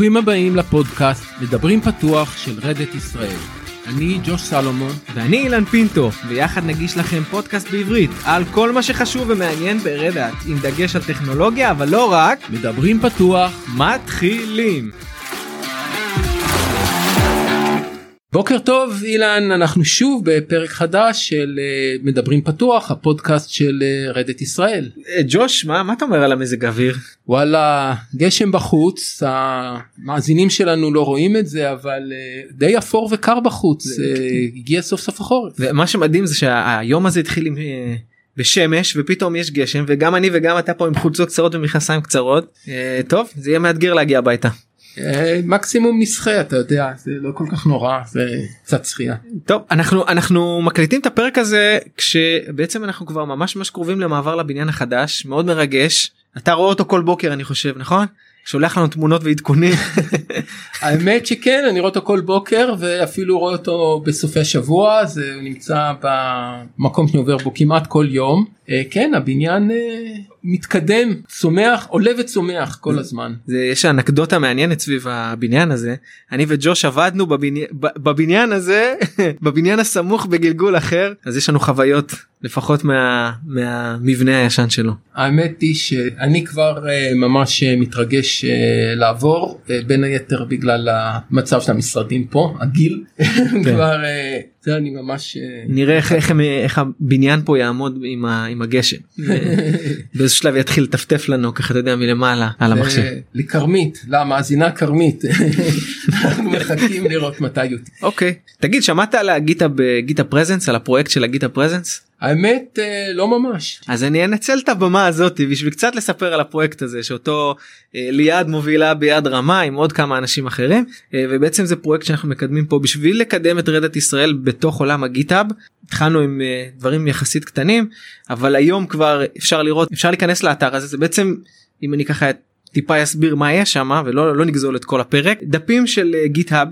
ברוכים הבאים לפודקאסט מדברים פתוח של רדת ישראל. אני ג'וש סלומון ואני אילן פינטו ויחד נגיש לכם פודקאסט בעברית על כל מה שחשוב ומעניין ברדאט עם דגש על טכנולוגיה אבל לא רק מדברים פתוח מתחילים. בוקר טוב אילן אנחנו שוב בפרק חדש של uh, מדברים פתוח הפודקאסט של uh, רדת ישראל. אה, ג'וש מה מה אתה אומר על המזג האוויר? וואלה גשם בחוץ המאזינים שלנו לא רואים את זה אבל די אפור וקר בחוץ uh, הגיע סוף סוף החורף. ומה שמדהים זה שהיום הזה התחיל עם. בשמש ופתאום יש גשם וגם אני וגם אתה פה עם חולצות קצרות ומכנסיים קצרות טוב זה יהיה מאתגר להגיע הביתה. אה, מקסימום נסחה אתה יודע זה לא כל כך נורא זה קצת שחייה. טוב אנחנו אנחנו מקליטים את הפרק הזה כשבעצם אנחנו כבר ממש ממש קרובים למעבר לבניין החדש מאוד מרגש אתה רואה אותו כל בוקר אני חושב נכון? שולח לנו תמונות ועדכונים. האמת שכן אני רואה אותו כל בוקר ואפילו רואה אותו בסופי שבוע זה נמצא במקום שאני עובר בו כמעט כל יום אה, כן הבניין אה, מתקדם צומח עולה וצומח כל הזמן. זה יש אנקדוטה מעניינת סביב הבניין הזה אני וג'וש עבדנו בבניין, בבניין הזה בבניין הסמוך בגלגול אחר אז יש לנו חוויות לפחות מה, מהמבנה הישן שלו. האמת היא שאני כבר uh, ממש uh, מתרגש uh, לעבור uh, בין היתר בגלל המצב של המשרדים פה הגיל כן. כבר uh, זה אני ממש נראה איך, איך, איך הבניין פה יעמוד עם, ה, עם הגשם באיזה שלב יתחיל לטפטף לנו ככה אתה יודע מלמעלה על המחשב. לכרמית למאזינה כרמית אנחנו מחכים לראות מתי יותי. אוקיי תגיד שמעת על ה GitHub presence על הפרויקט של ה GitHub presence? האמת אה, לא ממש. אז אני אנצל את הבמה הזאת בשביל קצת לספר על הפרויקט הזה שאותו אה, ליעד מובילה ביד רמה עם עוד כמה אנשים אחרים אה, ובעצם זה פרויקט שאנחנו מקדמים פה בשביל לקדם את Red Hat ישראל בתוך עולם ה GitHub. התחלנו עם דברים יחסית קטנים אבל היום כבר אפשר לראות אפשר להיכנס לאתר הזה זה בעצם אם אני ככה טיפה אסביר מה יש שם ולא לא נגזול את כל הפרק דפים של GitHub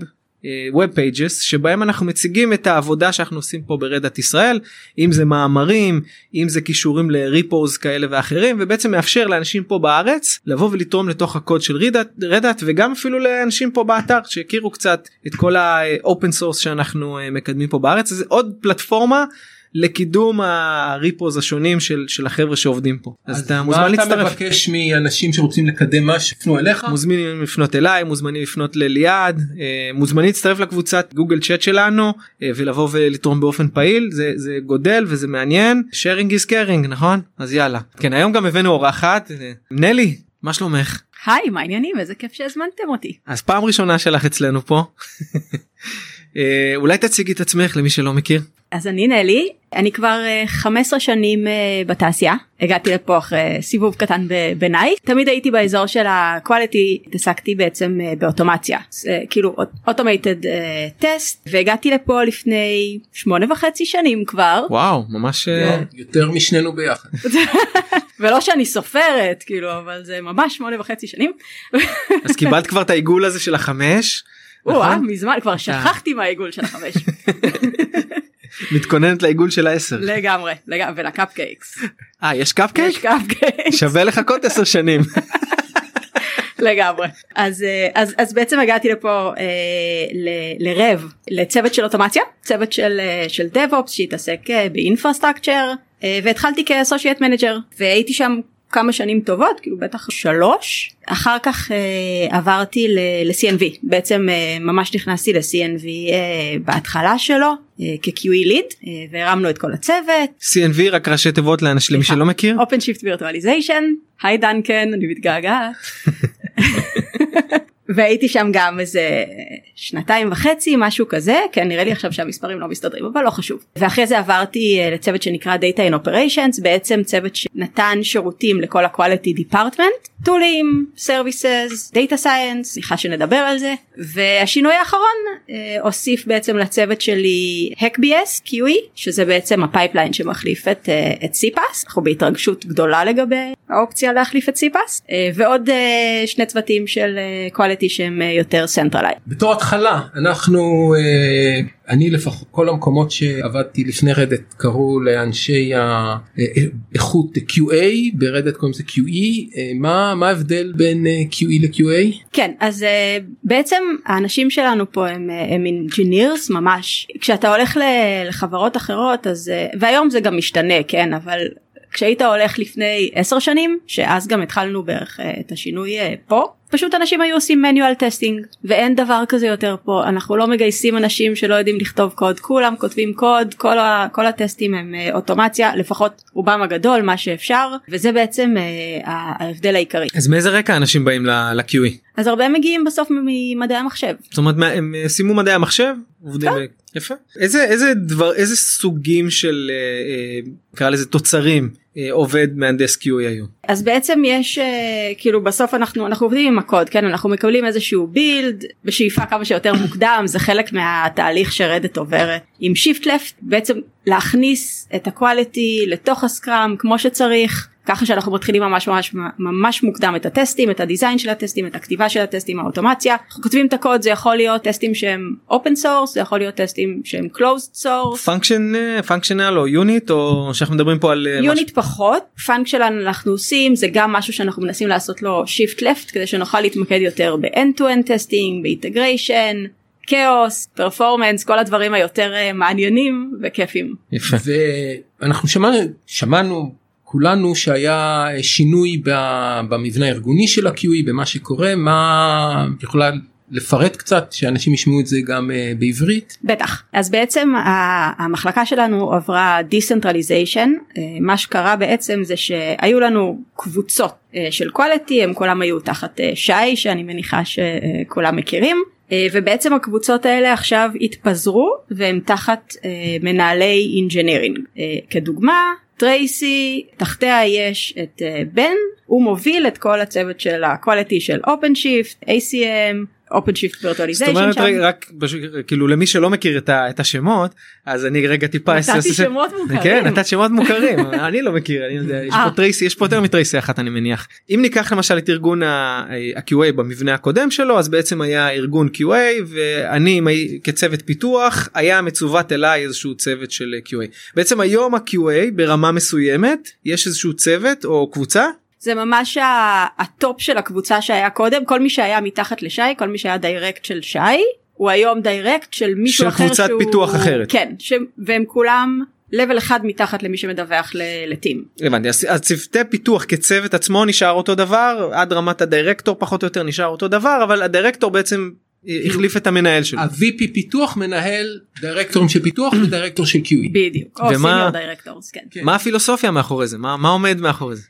web pages שבהם אנחנו מציגים את העבודה שאנחנו עושים פה ב Red Hat ישראל אם זה מאמרים אם זה קישורים ל repos כאלה ואחרים ובעצם מאפשר לאנשים פה בארץ לבוא ולתרום לתוך הקוד של Red Hat, Red Hat וגם אפילו לאנשים פה באתר שיכירו קצת את כל ה open source שאנחנו אה, מקדמים פה בארץ. זה עוד פלטפורמה לקידום ה repos השונים של של החבר'ה שעובדים פה. אז, אז אתה מוזמן להצטרף. מה אתה מבקש מאנשים שרוצים לקדם מה שיפנו אליך? מוזמנים לפנות אליי מוזמנים לפנות לליעד אה, מוזמנים להצטרף לקבוצת Google Chat שלנו אה, ולבוא ולתרום באופן פעיל. זה זה גודל וזה מעניין. sharing is caring נכון? אז יאללה. כן היום גם הבאנו אורחת אה, נלי מה שלומך? היי מה העניינים? איזה כיף שהזמנתם אותי. אז פעם ראשונה שלך אצלנו פה. אולי תציגי את עצמך למי שלא מכיר. אז אני נלי, אני כבר 15 אה, שנים אה, בתעשייה, הגעתי לפה אחרי סיבוב קטן בנייק, תמיד הייתי באזור של ה-quality, התעסקתי בעצם אה, באוטומציה, כאילו automated test, והגעתי לפה לפני שמונה וחצי שנים כבר. וואו, ממש... לא, יותר משנינו ביחד. ולא שאני סופרת, כאילו, אבל זה ממש שמונה וחצי שנים. אז קיבלת כבר את העיגול הזה של החמש? נכון? מזמן כבר שכחתי מהעיגול של החמש. מתכוננת לעיגול של העשר. לגמרי, לגמרי, ול cupcakes. אה, יש קפקייק? יש cupcakes. שווה לחכות עשר שנים. לגמרי אז אה, אז אז בעצם הגעתי לפה אה, ל, לרב לצוות של אוטומציה צוות של אה, של DevOps שהתעסק אה, ב infrastructure אה, והתחלתי כ associate manager והייתי שם כמה שנים טובות כאילו בטח שלוש אחר כך אה, עברתי ל-CNV בעצם אה, ממש נכנסתי ל-CNV אה, בהתחלה שלו אה, כ-QE ליד אה, והרמנו את כל הצוות. CNV רק ראשי תיבות לאנשים למי שלא מכיר. Open Shift Virtualization היי דנקן אני מתגעגעת. והייתי שם גם איזה שנתיים וחצי משהו כזה. כן נראה לי עכשיו שהמספרים לא מסתדרים אבל לא חשוב. ואחרי זה עברתי אה, לצוות שנקרא Data and Operations בעצם צוות שנתן שירותים לכל ה-quality department. טולים, services data science סליחה שנדבר על זה. והשינוי האחרון אה, הוסיף בעצם לצוות שלי HackBS QE שזה בעצם ה pipeline שמחליף את, אה, את CPAS אנחנו בהתרגשות גדולה לגבי האופציה להחליף את אה, ועוד שני צוותים של quality quality שהם יותר centralized. בתור התחלה אנחנו אה, אני לפחות כל המקומות שעבדתי לפני רדת קראו לאנשי האיכות QA ברדת קוראים לזה QE מה מה ההבדל בין QE ל-QA? כן אז בעצם האנשים שלנו פה הם הם engineers ממש כשאתה הולך לחברות אחרות אז והיום זה גם משתנה כן אבל כשהיית הולך לפני 10 שנים שאז גם התחלנו בערך את השינוי פה פשוט אנשים היו עושים manual testing ואין דבר כזה יותר פה אנחנו לא מגייסים אנשים שלא יודעים לכתוב קוד כולם כותבים קוד כל, ה, כל הטסטים הם uh, אוטומציה לפחות רובם הגדול מה שאפשר וזה בעצם uh, ההבדל העיקרי. אז מאיזה רקע אנשים באים ל-QE? אז הרבה מגיעים בסוף ממדעי המחשב. זאת אומרת הם סיימו מדעי המחשב? עובדים כן. ב... יפה. איזה איזה דבר איזה סוגים של נקרא אה, לזה תוצרים אה, עובד מהנדס QA היום. אז בעצם יש אה, כאילו בסוף אנחנו אנחנו עובדים עם הקוד כן אנחנו מקבלים איזשהו build בשאיפה כמה שיותר מוקדם זה חלק מהתהליך ש Red Hat עוברת עם shift left בעצם להכניס את ה quality לתוך ה scrum כמו שצריך ככה שאנחנו מתחילים ממש ממש ממש מוקדם את הטסטים את ה design של הטסטים את הכתיבה של הטסטים האוטומציה אנחנו כותבים את הקוד זה יכול להיות טסטים שהם open source זה יכול להיות טסטים שהם closed source. function functional או unit או שאנחנו מדברים פה על unit משהו... פחות functional אנחנו עושים זה גם משהו שאנחנו מנסים לעשות לו shift left כדי שנוכל להתמקד יותר ב- end to end testing ב integration chaos performance כל הדברים היותר מעניינים וכיפים. יפה. ואנחנו שמענו שמענו כולנו שהיה שינוי במבנה הארגוני של ה-QE במה שקורה מה יכולה לפרט קצת שאנשים ישמעו את זה גם uh, בעברית? בטח. אז בעצם המחלקה שלנו עברה decentralization uh, מה שקרה בעצם זה שהיו לנו קבוצות uh, של quality הם כולם היו תחת שי שאני מניחה שכולם מכירים ובעצם הקבוצות האלה עכשיו התפזרו והם תחת מנהלי engineering כדוגמה טרייסי תחתיה יש את בן הוא מוביל את כל הצוות של ה-quality של OpenShift, ACM, OpenShift virtualization. זאת אומרת רק כאילו למי שלא מכיר את, ה, את השמות אז אני רגע טיפה נתתי שמות מוכרים. כן נתת שמות מוכרים אני לא מכיר אני יודע יש פה טרייסי יש פה יותר מטרייסי אחת אני מניח אם ניקח למשל את ארגון ה-QA במבנה הקודם שלו אז בעצם היה ארגון QA ואני כצוות פיתוח היה מצוות אליי איזשהו צוות של QA בעצם היום ה-QA ברמה מסוימת יש איזשהו צוות או קבוצה זה ממש ה top של הקבוצה שהיה קודם כל מי שהיה מתחת לשי כל מי שהיה direct של שי הוא היום direct של מישהו של אחר קבוצת שהוא פיתוח אחרת כן ש... והם כולם level אחד מתחת למי שמדווח לטים. הבנתי אז צוותי פיתוח כצוות עצמו נשאר אותו דבר עד רמת הדירקטור פחות או יותר נשאר אותו דבר אבל הדירקטור בעצם החליף את המנהל שלו. ה-VP פיתוח מנהל דירקטורים של פיתוח ודירקטור של QE. בדיוק. או senior directors כן. מה הפילוסופיה מאחורי זה מה מה עומד מאחורי זה.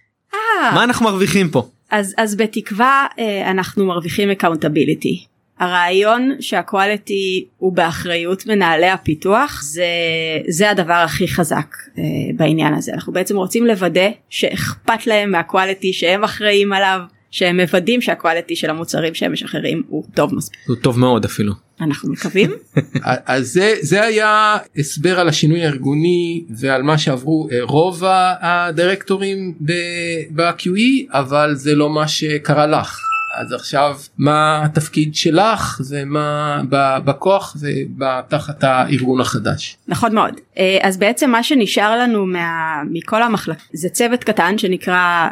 מה אנחנו מרוויחים פה? אז אז בתקווה אנחנו מרוויחים accountability. הרעיון שה quality הוא באחריות מנהלי הפיתוח זה זה הדבר הכי חזק uh, בעניין הזה אנחנו בעצם רוצים לוודא שאכפת להם מה quality שהם אחראים עליו שהם מוודאים שה quality של המוצרים שהם משחררים הוא טוב מספיק. הוא טוב מאוד אפילו. אנחנו מקווים. אז זה זה היה הסבר על השינוי הארגוני ועל מה שעברו רוב הדירקטורים ב-QE אבל זה לא מה שקרה לך. אז עכשיו מה התפקיד שלך? זה מה בכוח? זה תחת הארגון החדש. נכון מאוד. אז בעצם מה שנשאר לנו מה, מכל המחלקה זה צוות קטן שנקרא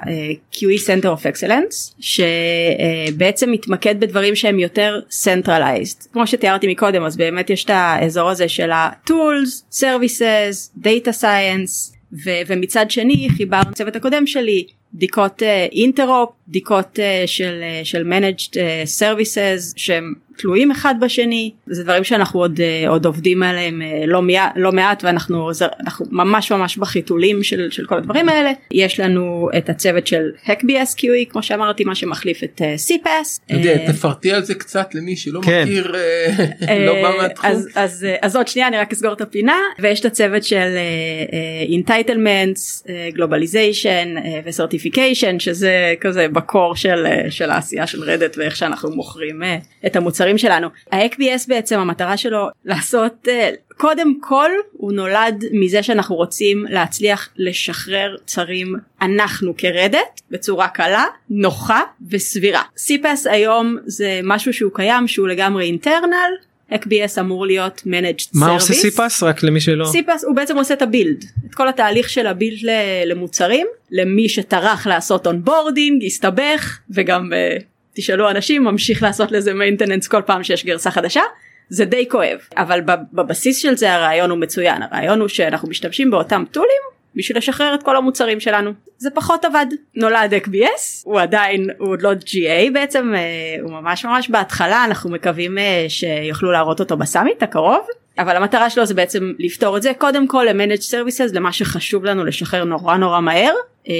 QE Center of Excellence שבעצם מתמקד בדברים שהם יותר centralized. כמו שתיארתי מקודם אז באמת יש את האזור הזה של ה-tools, services, data science ו- ומצד שני חיברנו צוות הקודם שלי בדיקות אינטרופ, בדיקות uh, של, uh, של managed uh, services שהם תלויים אחד בשני זה דברים שאנחנו עוד uh, עוד עובדים עליהם uh, לא, מע, לא מעט ואנחנו אנחנו ממש ממש בחיתולים של, של כל הדברים האלה יש לנו את הצוות של HackBS QE כמו שאמרתי מה שמחליף את uh, CPAS. Uh, תפרטי על זה קצת למי שלא כן. מכיר uh, לא בא מהתחום. אז, אז, אז עוד שנייה אני רק אסגור את הפינה ויש את הצוות של entitlements, uh, globalization uh, ו-certification שזה כזה בקור של, uh, של העשייה של רדת ואיך שאנחנו מוכרים uh, את המוצרים. המוצרים שלנו. ה-XBS בעצם המטרה שלו לעשות אה, קודם כל הוא נולד מזה שאנחנו רוצים להצליח לשחרר צרים אנחנו כרדת בצורה קלה נוחה וסבירה. CPAS היום זה משהו שהוא קיים שהוא לגמרי אינטרנל XBS אמור להיות managed service. מה עושה CPaaS רק למי שלא CPaaS הוא בעצם עושה את ה build את כל התהליך של ה build למוצרים למי שטרח לעשות onboarding הסתבך וגם uh, תשאלו אנשים ממשיך לעשות לזה maintenance כל פעם שיש גרסה חדשה זה די כואב. אבל בבסיס של זה הרעיון הוא מצוין. הרעיון הוא שאנחנו משתמשים באותם טולים בשביל לשחרר את כל המוצרים שלנו. זה פחות עבד. נולד XBS הוא עדיין הוא עוד לא GA בעצם אה, הוא ממש ממש בהתחלה אנחנו מקווים אה, שיוכלו להראות אותו ב Summit הקרוב. אבל המטרה שלו זה בעצם לפתור את זה קודם כל ל-manage services למה שחשוב לנו לשחרר נורא נורא מהר אה,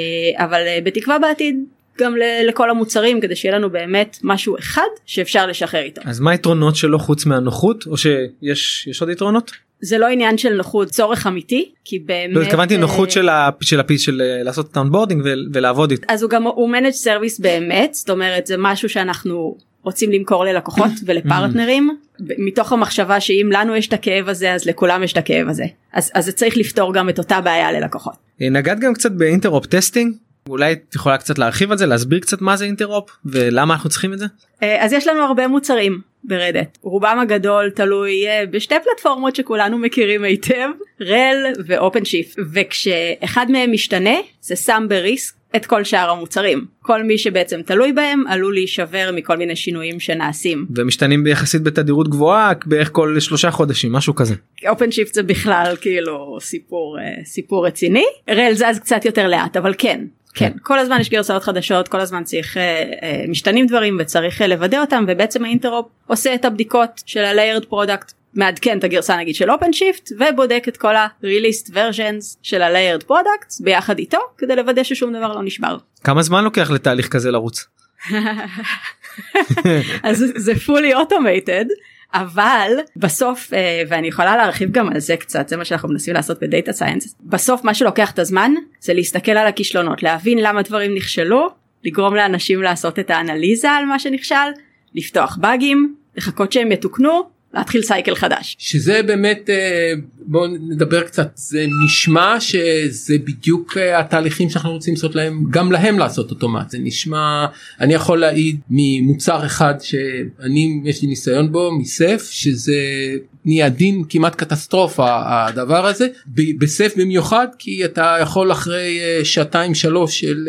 אבל בתקווה בעתיד גם לכל המוצרים כדי שיהיה לנו באמת משהו אחד שאפשר לשחרר איתו. אז מה היתרונות שלו חוץ מהנוחות או שיש יש עוד יתרונות? זה לא עניין של נוחות צורך אמיתי כי באמת לא התכוונתי נוחות של ה piece של ה piece של לעשות את ה onboarding ולעבוד איתו אז הוא גם הוא managed service באמת זאת אומרת זה משהו שאנחנו רוצים למכור ללקוחות ולפרטנרים מתוך המחשבה שאם לנו יש את הכאב הזה אז לכולם יש את הכאב הזה אז, אז זה צריך לפתור גם את אותה בעיה ללקוחות. נגעת גם קצת ב interop testing אולי את יכולה קצת להרחיב על זה להסביר קצת מה זה interop ולמה אנחנו צריכים את זה. אה, אז יש לנו הרבה מוצרים ב Red Hat רובם הגדול תלוי אה, בשתי פלטפורמות שכולנו מכירים היטב RHEL ו OpenShift. וכשאחד מהם משתנה זה שם ב risk את כל שאר המוצרים. כל מי שבעצם תלוי בהם עלול להישבר מכל מיני שינויים שנעשים. ומשתנים ביחסית בתדירות גבוהה בערך כל שלושה חודשים משהו כזה. OpenShift זה בכלל כאילו סיפור אה, סיפור רציני. RHEL זז קצת יותר לאט אבל כן כן כל הזמן יש גרסאות חדשות כל הזמן צריך אה, אה, משתנים דברים וצריך אה, לוודא אותם ובעצם ה interop עושה את הבדיקות של ה-layered product מעדכן את הגרסה נגיד של Shift ובודק את כל ה-released versions של ה-layered products ביחד איתו כדי לוודא ששום דבר לא נשבר. כמה זמן לוקח לתהליך כזה לרוץ? אז זה fully automated אבל בסוף אה, ואני יכולה להרחיב גם על זה קצת זה מה שאנחנו מנסים לעשות ב data science בסוף מה שלוקח את הזמן זה להסתכל על הכישלונות להבין למה דברים נכשלו לגרום לאנשים לעשות את האנליזה על מה שנכשל לפתוח באגים לחכות שהם יתוקנו להתחיל cycle חדש. שזה באמת אה, בואו נדבר קצת זה נשמע שזה בדיוק אה, התהליכים שאנחנו רוצים לעשות להם גם להם לעשות automate זה נשמע אני יכול להעיד ממוצר אחד שאני יש לי ניסיון בו מ Ceph שזה נהיה דין כמעט קטסטרופה הדבר הזה ב Ceph במיוחד כי אתה יכול אחרי אה, שעתיים שלוש של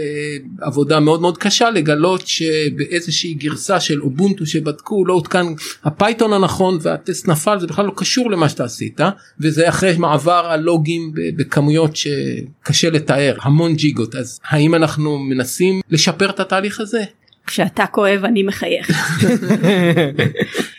עבודה מאוד מאוד קשה לגלות שבאיזושהי גרסה של Ubuntu שבדקו לא הותקן ה Python הנכון והטסט נפל זה בכלל לא קשור למה שאתה עשית וזה אחרי מעבר הלוגים בכמויות שקשה לתאר המון ג'יגות אז האם אנחנו מנסים לשפר את התהליך הזה. כשאתה כואב אני מחייך.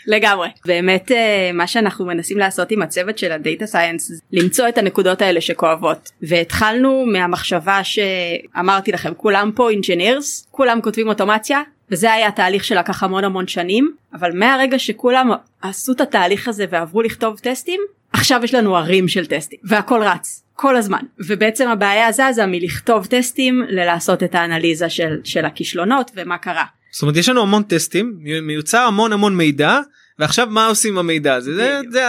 לגמרי. באמת אה, מה שאנחנו מנסים לעשות עם הצוות של ה data science למצוא את הנקודות האלה שכואבות. והתחלנו מהמחשבה שאמרתי לכם כולם פה engineers כולם כותבים אוטומציה וזה היה תהליך שלקח המון המון שנים אבל מהרגע שכולם עשו את התהליך הזה ועברו לכתוב טסטים עכשיו יש לנו הרים של טסטים והכל רץ כל הזמן ובעצם הבעיה זזה מלכתוב טסטים ללעשות את האנליזה של, של הכישלונות ומה קרה. זאת אומרת יש לנו המון טסטים מיוצר המון המון מידע ועכשיו מה עושים עם המידע הזה? זה, זה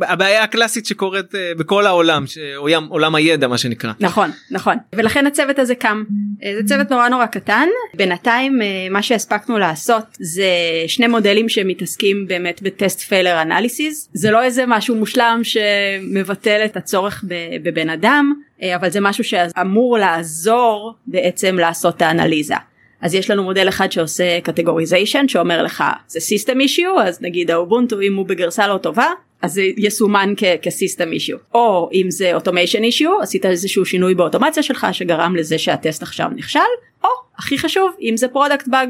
הבעיה הקלאסית שקורית אה, בכל העולם שעולם עולם הידע מה שנקרא. נכון נכון. ולכן הצוות הזה קם. אה, זה צוות נורא נורא קטן. בינתיים אה, מה שהספקנו לעשות זה שני מודלים שמתעסקים באמת בטסט פיילר אנליסיס זה לא איזה משהו מושלם שמבטל את הצורך בבן אדם אבל זה משהו שאמור לעזור בעצם לעשות את האנליזה. אז יש לנו מודל אחד שעושה categorization שאומר לך זה system issue אז נגיד ה Ubuntu אם הוא בגרסה לא טובה אז זה יסומן כ system issue או אם זה automation issue עשית איזשהו שינוי באוטומציה שלך שגרם לזה שהטסט עכשיו נכשל או הכי חשוב אם זה product bug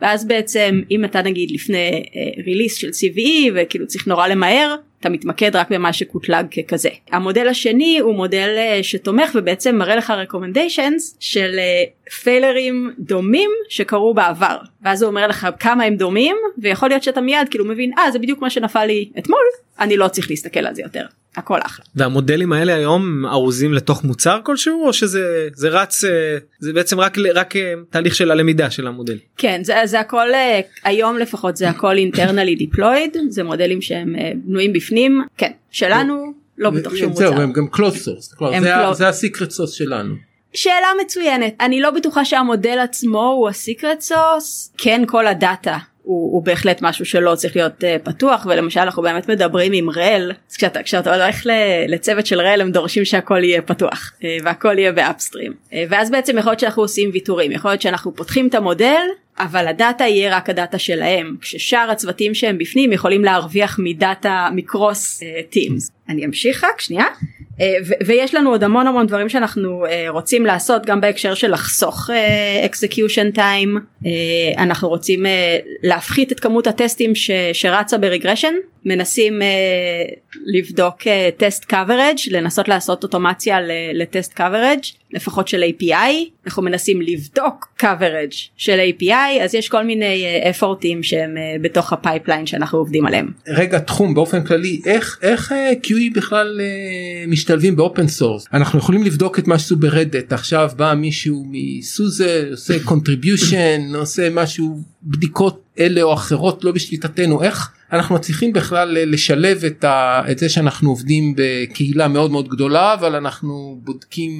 ואז בעצם אם אתה נגיד לפני release uh, של CVE וכאילו צריך נורא למהר אתה מתמקד רק במה שקוטלג ככזה. המודל השני הוא מודל uh, שתומך ובעצם מראה לך recommendations של פיילרים דומים שקרו בעבר ואז הוא אומר לך כמה הם דומים ויכול להיות שאתה מיד כאילו מבין אה זה בדיוק מה שנפל לי אתמול אני לא צריך להסתכל על זה יותר. הכל אחלה. והמודלים האלה היום ארוזים לתוך מוצר כלשהו או שזה זה רץ אה, זה בעצם רק רק אה, תהליך של הלמידה של המודל. כן זה, זה הכל אה, היום לפחות זה הכל אינטרנלי דיפלויד זה מודלים שהם בנויים בפנים כן שלנו לא בטוח שהוא מוצר. הם גם closed source זה ה secret sauce שלנו. שאלה מצוינת. אני לא בטוחה שהמודל עצמו הוא ה secret sauce כן כל הדאטה הוא, הוא בהחלט משהו שלא צריך להיות uh, פתוח ולמשל אנחנו באמת מדברים עם RHEL. כשאתה, כשאתה הולך לצוות של RHEL הם דורשים שהכל יהיה פתוח uh, והכל יהיה ב upstream. uh, ואז בעצם יכול להיות שאנחנו עושים ויתורים. יכול להיות שאנחנו פותחים את המודל אבל הדאטה יהיה רק הדאטה שלהם. כששאר הצוותים שהם בפנים יכולים להרוויח מדאטה מ cross teams. אה, אני אמשיך רק שנייה. אה, ויש לנו עוד המון המון דברים שאנחנו אה, רוצים לעשות גם בהקשר של לחסוך execution אה, time אנחנו רוצים להפחית את כמות הטסטים שרצה ב regression מנסים אה, לבדוק test אה, coverage לנסות לעשות אוטומציה ל test coverage לפחות של API אנחנו מנסים לבדוק coverage של API אז יש כל מיני אפורטים שהם אה, בתוך ה pipeline שאנחנו עובדים עליהם. רגע תחום באופן כללי איך איך אה, QE בכלל אה, משתלבים ב open source אנחנו יכולים לבדוק את מה שעשו ב Red Hat. עכשיו בא מישהו מ SUSE עושה contribution עושה משהו בדיקות אלה או אחרות לא בשליטתנו. איך אנחנו מצליחים בכלל לשלב את, ה, את זה שאנחנו עובדים בקהילה מאוד מאוד גדולה אבל אנחנו בודקים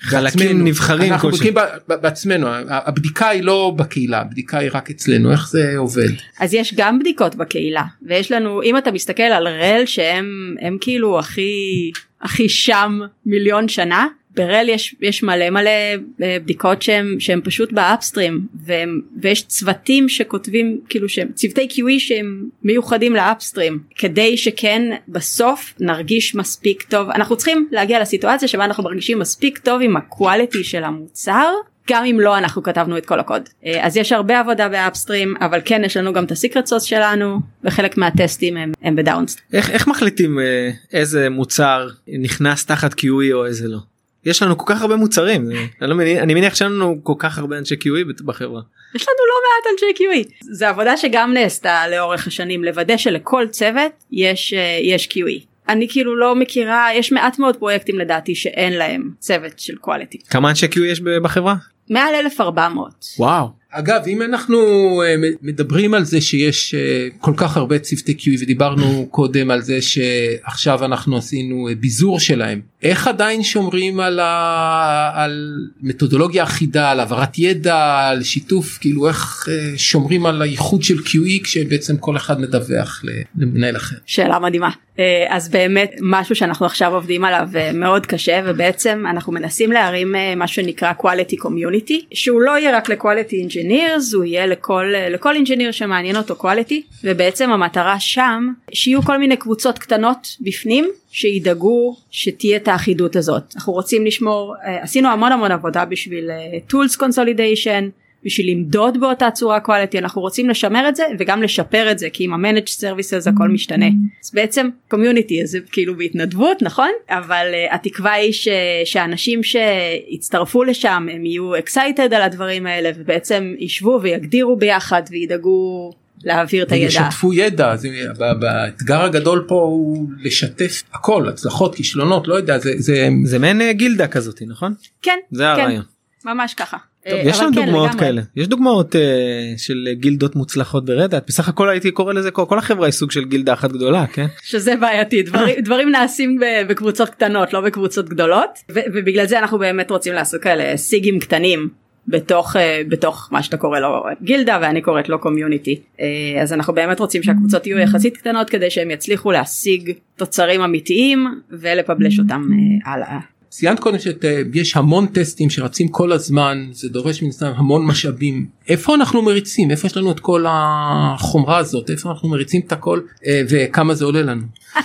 חלקים בעצמנו. נבחרים אנחנו בודקים בעצמנו. הבדיקה היא לא בקהילה הבדיקה היא רק אצלנו. איך זה עובד? אז יש גם בדיקות בקהילה ויש לנו אם אתה מסתכל על רל שהם הם כאילו הכי הכי שם מיליון שנה ברל יש יש מלא מלא אה, בדיקות שהם שהם פשוט באפסטרים והם, ויש צוותים שכותבים כאילו שהם צוותי QE שהם מיוחדים לאפסטרים כדי שכן בסוף נרגיש מספיק טוב אנחנו צריכים להגיע לסיטואציה שבה אנחנו מרגישים מספיק טוב עם הקואליטי של המוצר גם אם לא אנחנו כתבנו את כל הקוד אה, אז יש הרבה עבודה באפסטרים אבל כן יש לנו גם את הסיקרט סוס שלנו וחלק מהטסטים הם, הם בדאונסט. איך, איך מחליטים אה, איזה מוצר נכנס תחת QE או איזה לא? יש לנו כל כך הרבה מוצרים אני, לא מניח, אני מניח שאין לנו כל כך הרבה אנשי QE בחברה. יש לנו לא מעט אנשי QE. זה עבודה שגם נעשתה לאורך השנים לוודא שלכל צוות יש אה, יש QE. אני כאילו לא מכירה יש מעט מאוד פרויקטים לדעתי שאין להם צוות של quality. כמה אנשי QE יש בחברה? מעל 1400. וואו. אגב אם אנחנו אה, מדברים על זה שיש אה, כל כך הרבה צוותי QE ודיברנו קודם על זה שעכשיו אנחנו עשינו ביזור שלהם איך עדיין שומרים על, ה... על מתודולוגיה אחידה על העברת ידע על שיתוף כאילו איך שומרים על הייחוד של QE כשבעצם כל אחד מדווח למנהל אחר. שאלה מדהימה אז באמת משהו שאנחנו עכשיו עובדים עליו מאוד קשה ובעצם אנחנו מנסים להרים מה שנקרא quality community שהוא לא יהיה רק ל-quality engineer engineers הוא יהיה לכל לכל engineer שמעניין אותו quality ובעצם המטרה שם שיהיו כל מיני קבוצות קטנות בפנים שידאגו שתהיה את האחידות הזאת. אנחנו רוצים לשמור אה, עשינו המון המון עבודה בשביל אה, tools consolidation בשביל למדוד באותה צורה quality. אנחנו רוצים לשמר את זה וגם לשפר את זה כי עם ה-managed services הכל משתנה. אז בעצם community זה כאילו בהתנדבות נכון? אבל uh, התקווה היא ש, שאנשים שיצטרפו לשם הם יהיו excited על הדברים האלה ובעצם ישבו ויגדירו ביחד וידאגו להעביר את הידע. ישתפו ידע, זה, האתגר הגדול פה הוא לשתף הכל, הצלחות, כישלונות, לא יודע, זה... זה, זה מעין אה, גילדה כזאת, נכון? כן, זה כן, הרעיון. ממש ככה. טוב, אה, יש לנו כן, דוגמאות לגמרי. כאלה יש דוגמאות uh, של גילדות מוצלחות ברדאט בסך הכל הייתי קורא לזה כל, כל החברה היא סוג של גילדה אחת גדולה כן שזה בעייתי דברים, דברים נעשים בקבוצות קטנות לא בקבוצות גדולות ובגלל זה אנחנו באמת רוצים לעשות כאלה סיגים קטנים בתוך uh, בתוך מה שאתה קורא לו גילדה ואני קוראת לו קומיוניטי uh, אז אנחנו באמת רוצים שהקבוצות יהיו יחסית קטנות כדי שהם יצליחו להשיג תוצרים אמיתיים ולפבלש אותם uh, הלאה. ציינת קודם שיש המון טסטים שרצים כל הזמן זה דורש מן הסתם המון משאבים. איפה אנחנו מריצים? איפה יש לנו את כל החומרה הזאת? איפה אנחנו מריצים את הכל? אה, וכמה זה עולה לנו.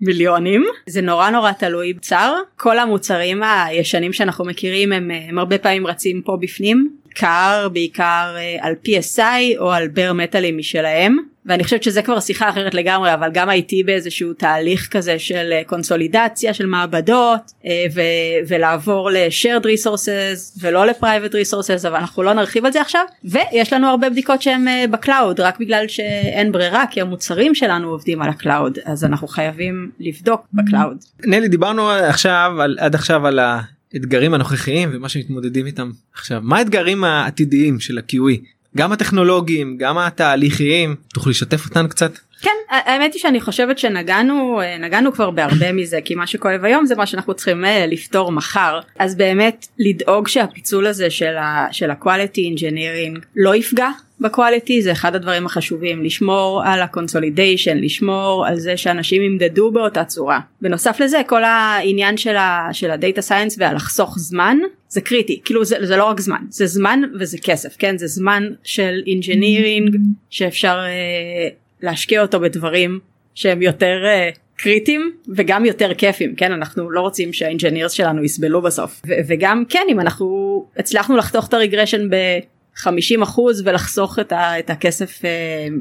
מיליונים. זה נורא נורא תלוי בצר כל המוצרים הישנים שאנחנו מכירים הם, הם הרבה פעמים רצים פה בפנים. קר בעיקר אה, על PSI או על bare metal ים משלהם ואני חושבת שזה כבר שיחה אחרת לגמרי אבל גם הייתי באיזשהו תהליך כזה של אה, קונסולידציה של מעבדות אה, ו- ולעבור ל-shared resources ולא ל-private resources אבל אנחנו לא נרחיב על זה עכשיו. ויש לנו הרבה בדיקות שהן אה, ב cloud רק בגלל שאין ברירה כי המוצרים שלנו עובדים על ה cloud אז אנחנו חייבים לבדוק ב cloud. נלי דיברנו עכשיו על עד עכשיו על האתגרים הנוכחיים ומה שמתמודדים איתם עכשיו. מה האתגרים העתידיים של ה-QE גם הטכנולוגיים גם התהליכיים תוכלי לשתף אותנו קצת. כן האמת היא שאני חושבת שנגענו נגענו כבר בהרבה מזה כי מה שכואב היום זה מה שאנחנו צריכים אה, לפתור מחר. אז באמת לדאוג שהפיצול הזה של ה- של ה-quality engineering לא יפגע ב quality זה אחד הדברים החשובים. לשמור על ה consolidation לשמור על זה שאנשים ימדדו באותה צורה. בנוסף לזה כל העניין של, ה, של ה data science והלחסוך זמן זה קריטי. כאילו זה, זה לא רק זמן זה זמן וזה כסף כן? זה זמן של engineering שאפשר אה, להשקיע אותו בדברים שהם יותר אה, קריטיים וגם יותר כיפים כן אנחנו לא רוצים שה engineers שלנו יסבלו בסוף ו- וגם כן אם אנחנו הצלחנו לחתוך את ה regression ב... 50 אחוז ולחסוך את, ה, את הכסף אה,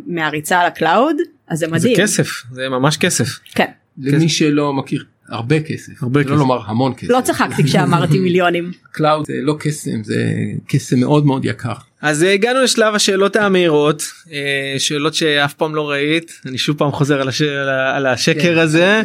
מהריצה על ה cloud אז זה זה מדהים. כסף זה ממש כסף. כן. למי שלא מכיר הרבה כסף הרבה לא כסף. לומר המון כסף לא צחקתי כשאמרתי מיליונים. cloud זה לא קסם זה קסם מאוד מאוד יקר. אז אה, הגענו לשלב השאלות המהירות אה, שאלות שאף פעם לא ראית אני שוב פעם חוזר על, הש... על השקר כן. הזה.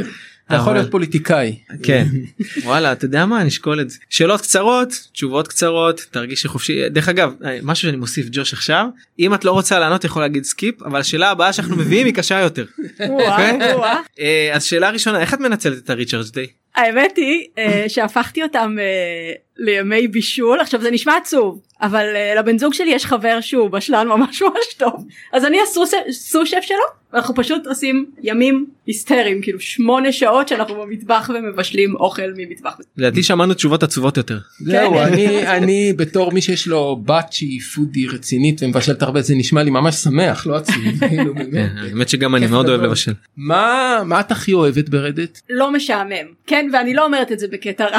אתה יכול להיות פוליטיקאי. כן וואלה אתה יודע מה נשקול את זה שאלות קצרות תשובות קצרות תרגישי חופשי דרך אגב אה, משהו שאני מוסיף ג'וש עכשיו אם את לא רוצה לענות יכול להגיד skip אבל השאלה הבאה שאנחנו מביאים היא קשה יותר. אה, אז שאלה ראשונה איך את מנצלת את הריצ'רדס דיי? האמת היא אה, שהפכתי אותם אה, לימי בישול עכשיו זה נשמע עצוב אבל אה, לבן זוג שלי יש חבר שהוא בשלן ממש ממש טוב אז אני הסוס- סו-שף שלו ואנחנו פשוט עושים ימים היסטריים כאילו שמונה שעות שאנחנו במטבח ומבשלים אוכל ממטבח. לדעתי שמענו תשובות עצובות יותר. זהו כן. אני אני בתור מי שיש לו בת שהיא פודי רצינית ומבשלת הרבה זה נשמע לי ממש שמח לא עצוב. כאילו. כן, האמת שגם אני מאוד אוהב. לבשל. מה מה את הכי אוהבת ברדת? לא משעמם כן ואני לא אומרת את זה בקטע רע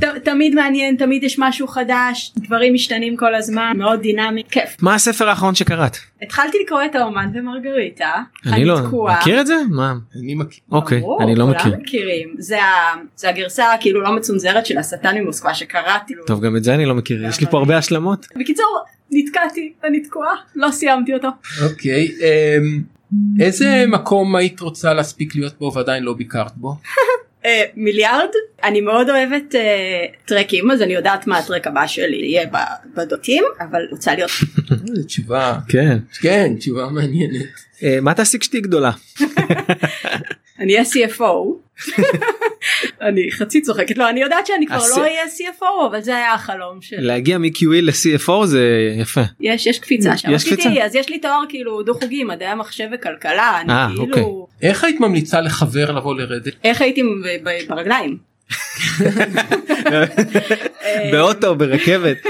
ת- תמיד מעניין תמיד יש משהו חדש דברים משתנים כל הזמן מאוד דינמי כיף מה הספר האחרון שקראת? התחלתי לקרוא את האומן ומרגריטה אני לא. מכיר את זה? מה? אני מכיר. אוקיי ברור, אני לא מכיר. מכירים זה, ה, זה הגרסה כאילו לא מצונזרת של השטן ממוסקבה שקראתי טוב גם את זה אני לא מכיר יש לי פה הרבה השלמות. בקיצור נתקעתי אני תקועה לא סיימתי אותו אוקיי אמ, איזה מקום היית רוצה להספיק להיות בו ועדיין לא ביקרת בו? אה, מיליארד אני מאוד אוהבת אה, טרקים אז אני יודעת מה הטרק הבא שלי יהיה ב- בדותים אבל רוצה להיות תשובה כן. כן תשובה מעניינת. אה, מה תעשי כשתהיי גדולה? אני אהיה CFO. אני חצי צוחקת לא אני יודעת שאני כבר לא אהיה CFO אבל זה היה החלום שלי. להגיע מ-QE ל-CFO זה יפה. יש יש קפיצה שם. יש קפיצה? אז יש לי תואר כאילו דו חוגי מדעי המחשב וכלכלה אני אה, כאילו איך היית ממליצה לחבר לבוא לרדת? איך הייתי ב- ב- ברגליים. באוטו ברכבת.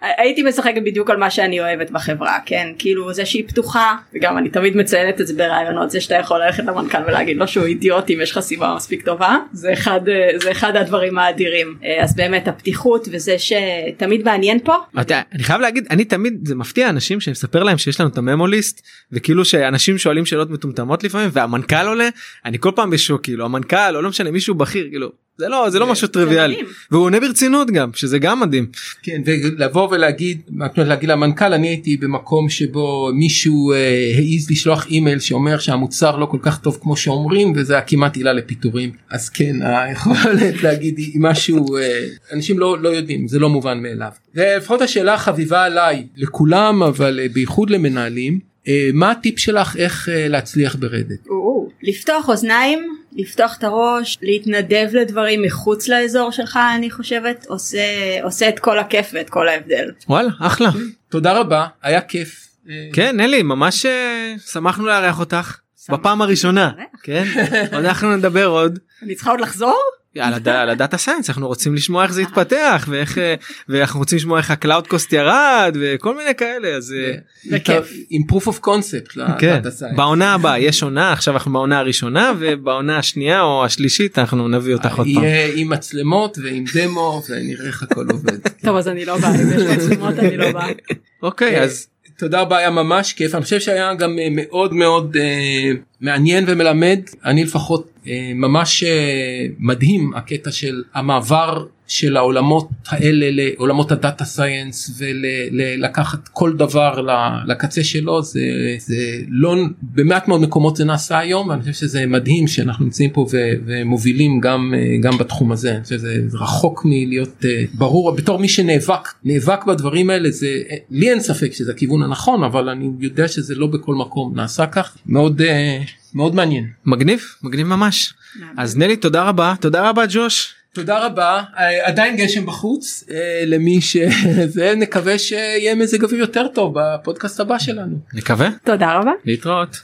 הייתי משחקת בדיוק על מה שאני אוהבת בחברה כן? כאילו זה שהיא פתוחה וגם אני תמיד מציינת את זה ברעיונות זה שאתה יכול ללכת למנכ"ל ולהגיד לו שהוא אידיוט אם יש לך סיבה מספיק טובה. זה אחד אה, זה אחד הדברים האדירים. אה, אז באמת הפתיחות וזה שתמיד מעניין פה. אתה, אני חייב להגיד אני תמיד זה מפתיע אנשים שאני מספר להם שיש לנו את הממוליסט וכאילו שאנשים שואלים שאלות מטומטמות לפעמים והמנכ"ל עולה אני כל פעם בשוק כאילו המנכ"ל או לא משנה מישהו בכיר כאילו זה לא זה לא משהו טריוויאלי. והוא עונה ברצינות גם שזה גם מדהים. כן ולבוא ולהגיד להגיד למנכ"ל אני הייתי במקום שבו מישהו אה, העז לשלוח אימייל שאומר שהמוצר לא כל כך טוב כמו שאומרים וזה היה כמעט עילה לפיטורים אז כן היכולת להגיד היא משהו אה, אנשים לא לא יודעים זה לא מובן מאליו. ולפחות השאלה החביבה עליי לכולם אבל אה, בייחוד למנהלים מה הטיפ שלך איך להצליח ברדת? לפתוח אוזניים לפתוח את הראש להתנדב לדברים מחוץ לאזור שלך אני חושבת עושה עושה את כל הכיף ואת כל ההבדל. וואלה אחלה תודה רבה היה כיף. כן נלי ממש אה, שמחנו לארח אותך בפעם הראשונה כן אנחנו נדבר עוד. אני צריכה עוד לחזור? על, הד... על ה data science אנחנו רוצים לשמוע איך זה התפתח ואיך ואנחנו רוצים לשמוע איך ה cloud cost ירד וכל מיני כאלה אז אה. עם proof of concept. כן ל data science. בעונה הבאה יש עונה עכשיו אנחנו בעונה הראשונה ובעונה השנייה או השלישית אנחנו נביא אותך עוד פעם. יהיה עם מצלמות ועם דמו ונראה איך הכל עובד. טוב אז אני לא באה אם יש מצלמות אני לא באה. אוקיי אז תודה רבה היה ממש כיף. אני חושב שהיה גם אה, מאוד מאוד אה, מעניין ומלמד אני לפחות אה, ממש אה, מדהים הקטע של המעבר של העולמות האלה לעולמות הדאטה סייאנס ולקחת כל דבר לקצה שלו. זה, זה לא במעט מאוד מקומות זה נעשה היום ואני חושב שזה מדהים שאנחנו נמצאים פה ומובילים גם גם בתחום הזה. אני חושב שזה רחוק מלהיות אה, ברור. בתור מי שנאבק נאבק בדברים האלה זה לי אין ספק שזה הכיוון הנכון אבל אני יודע שזה לא בכל מקום נעשה כך. מאוד אה, מאוד מעניין. מגניב מגניב ממש. אז נלי תודה רבה. תודה רבה ג'וש. תודה רבה. אה, עדיין גשם בחוץ אה, למי שזה נקווה שיהיה מזג אוויר יותר טוב בפודקאסט הבא שלנו. נקווה. תודה רבה. להתראות.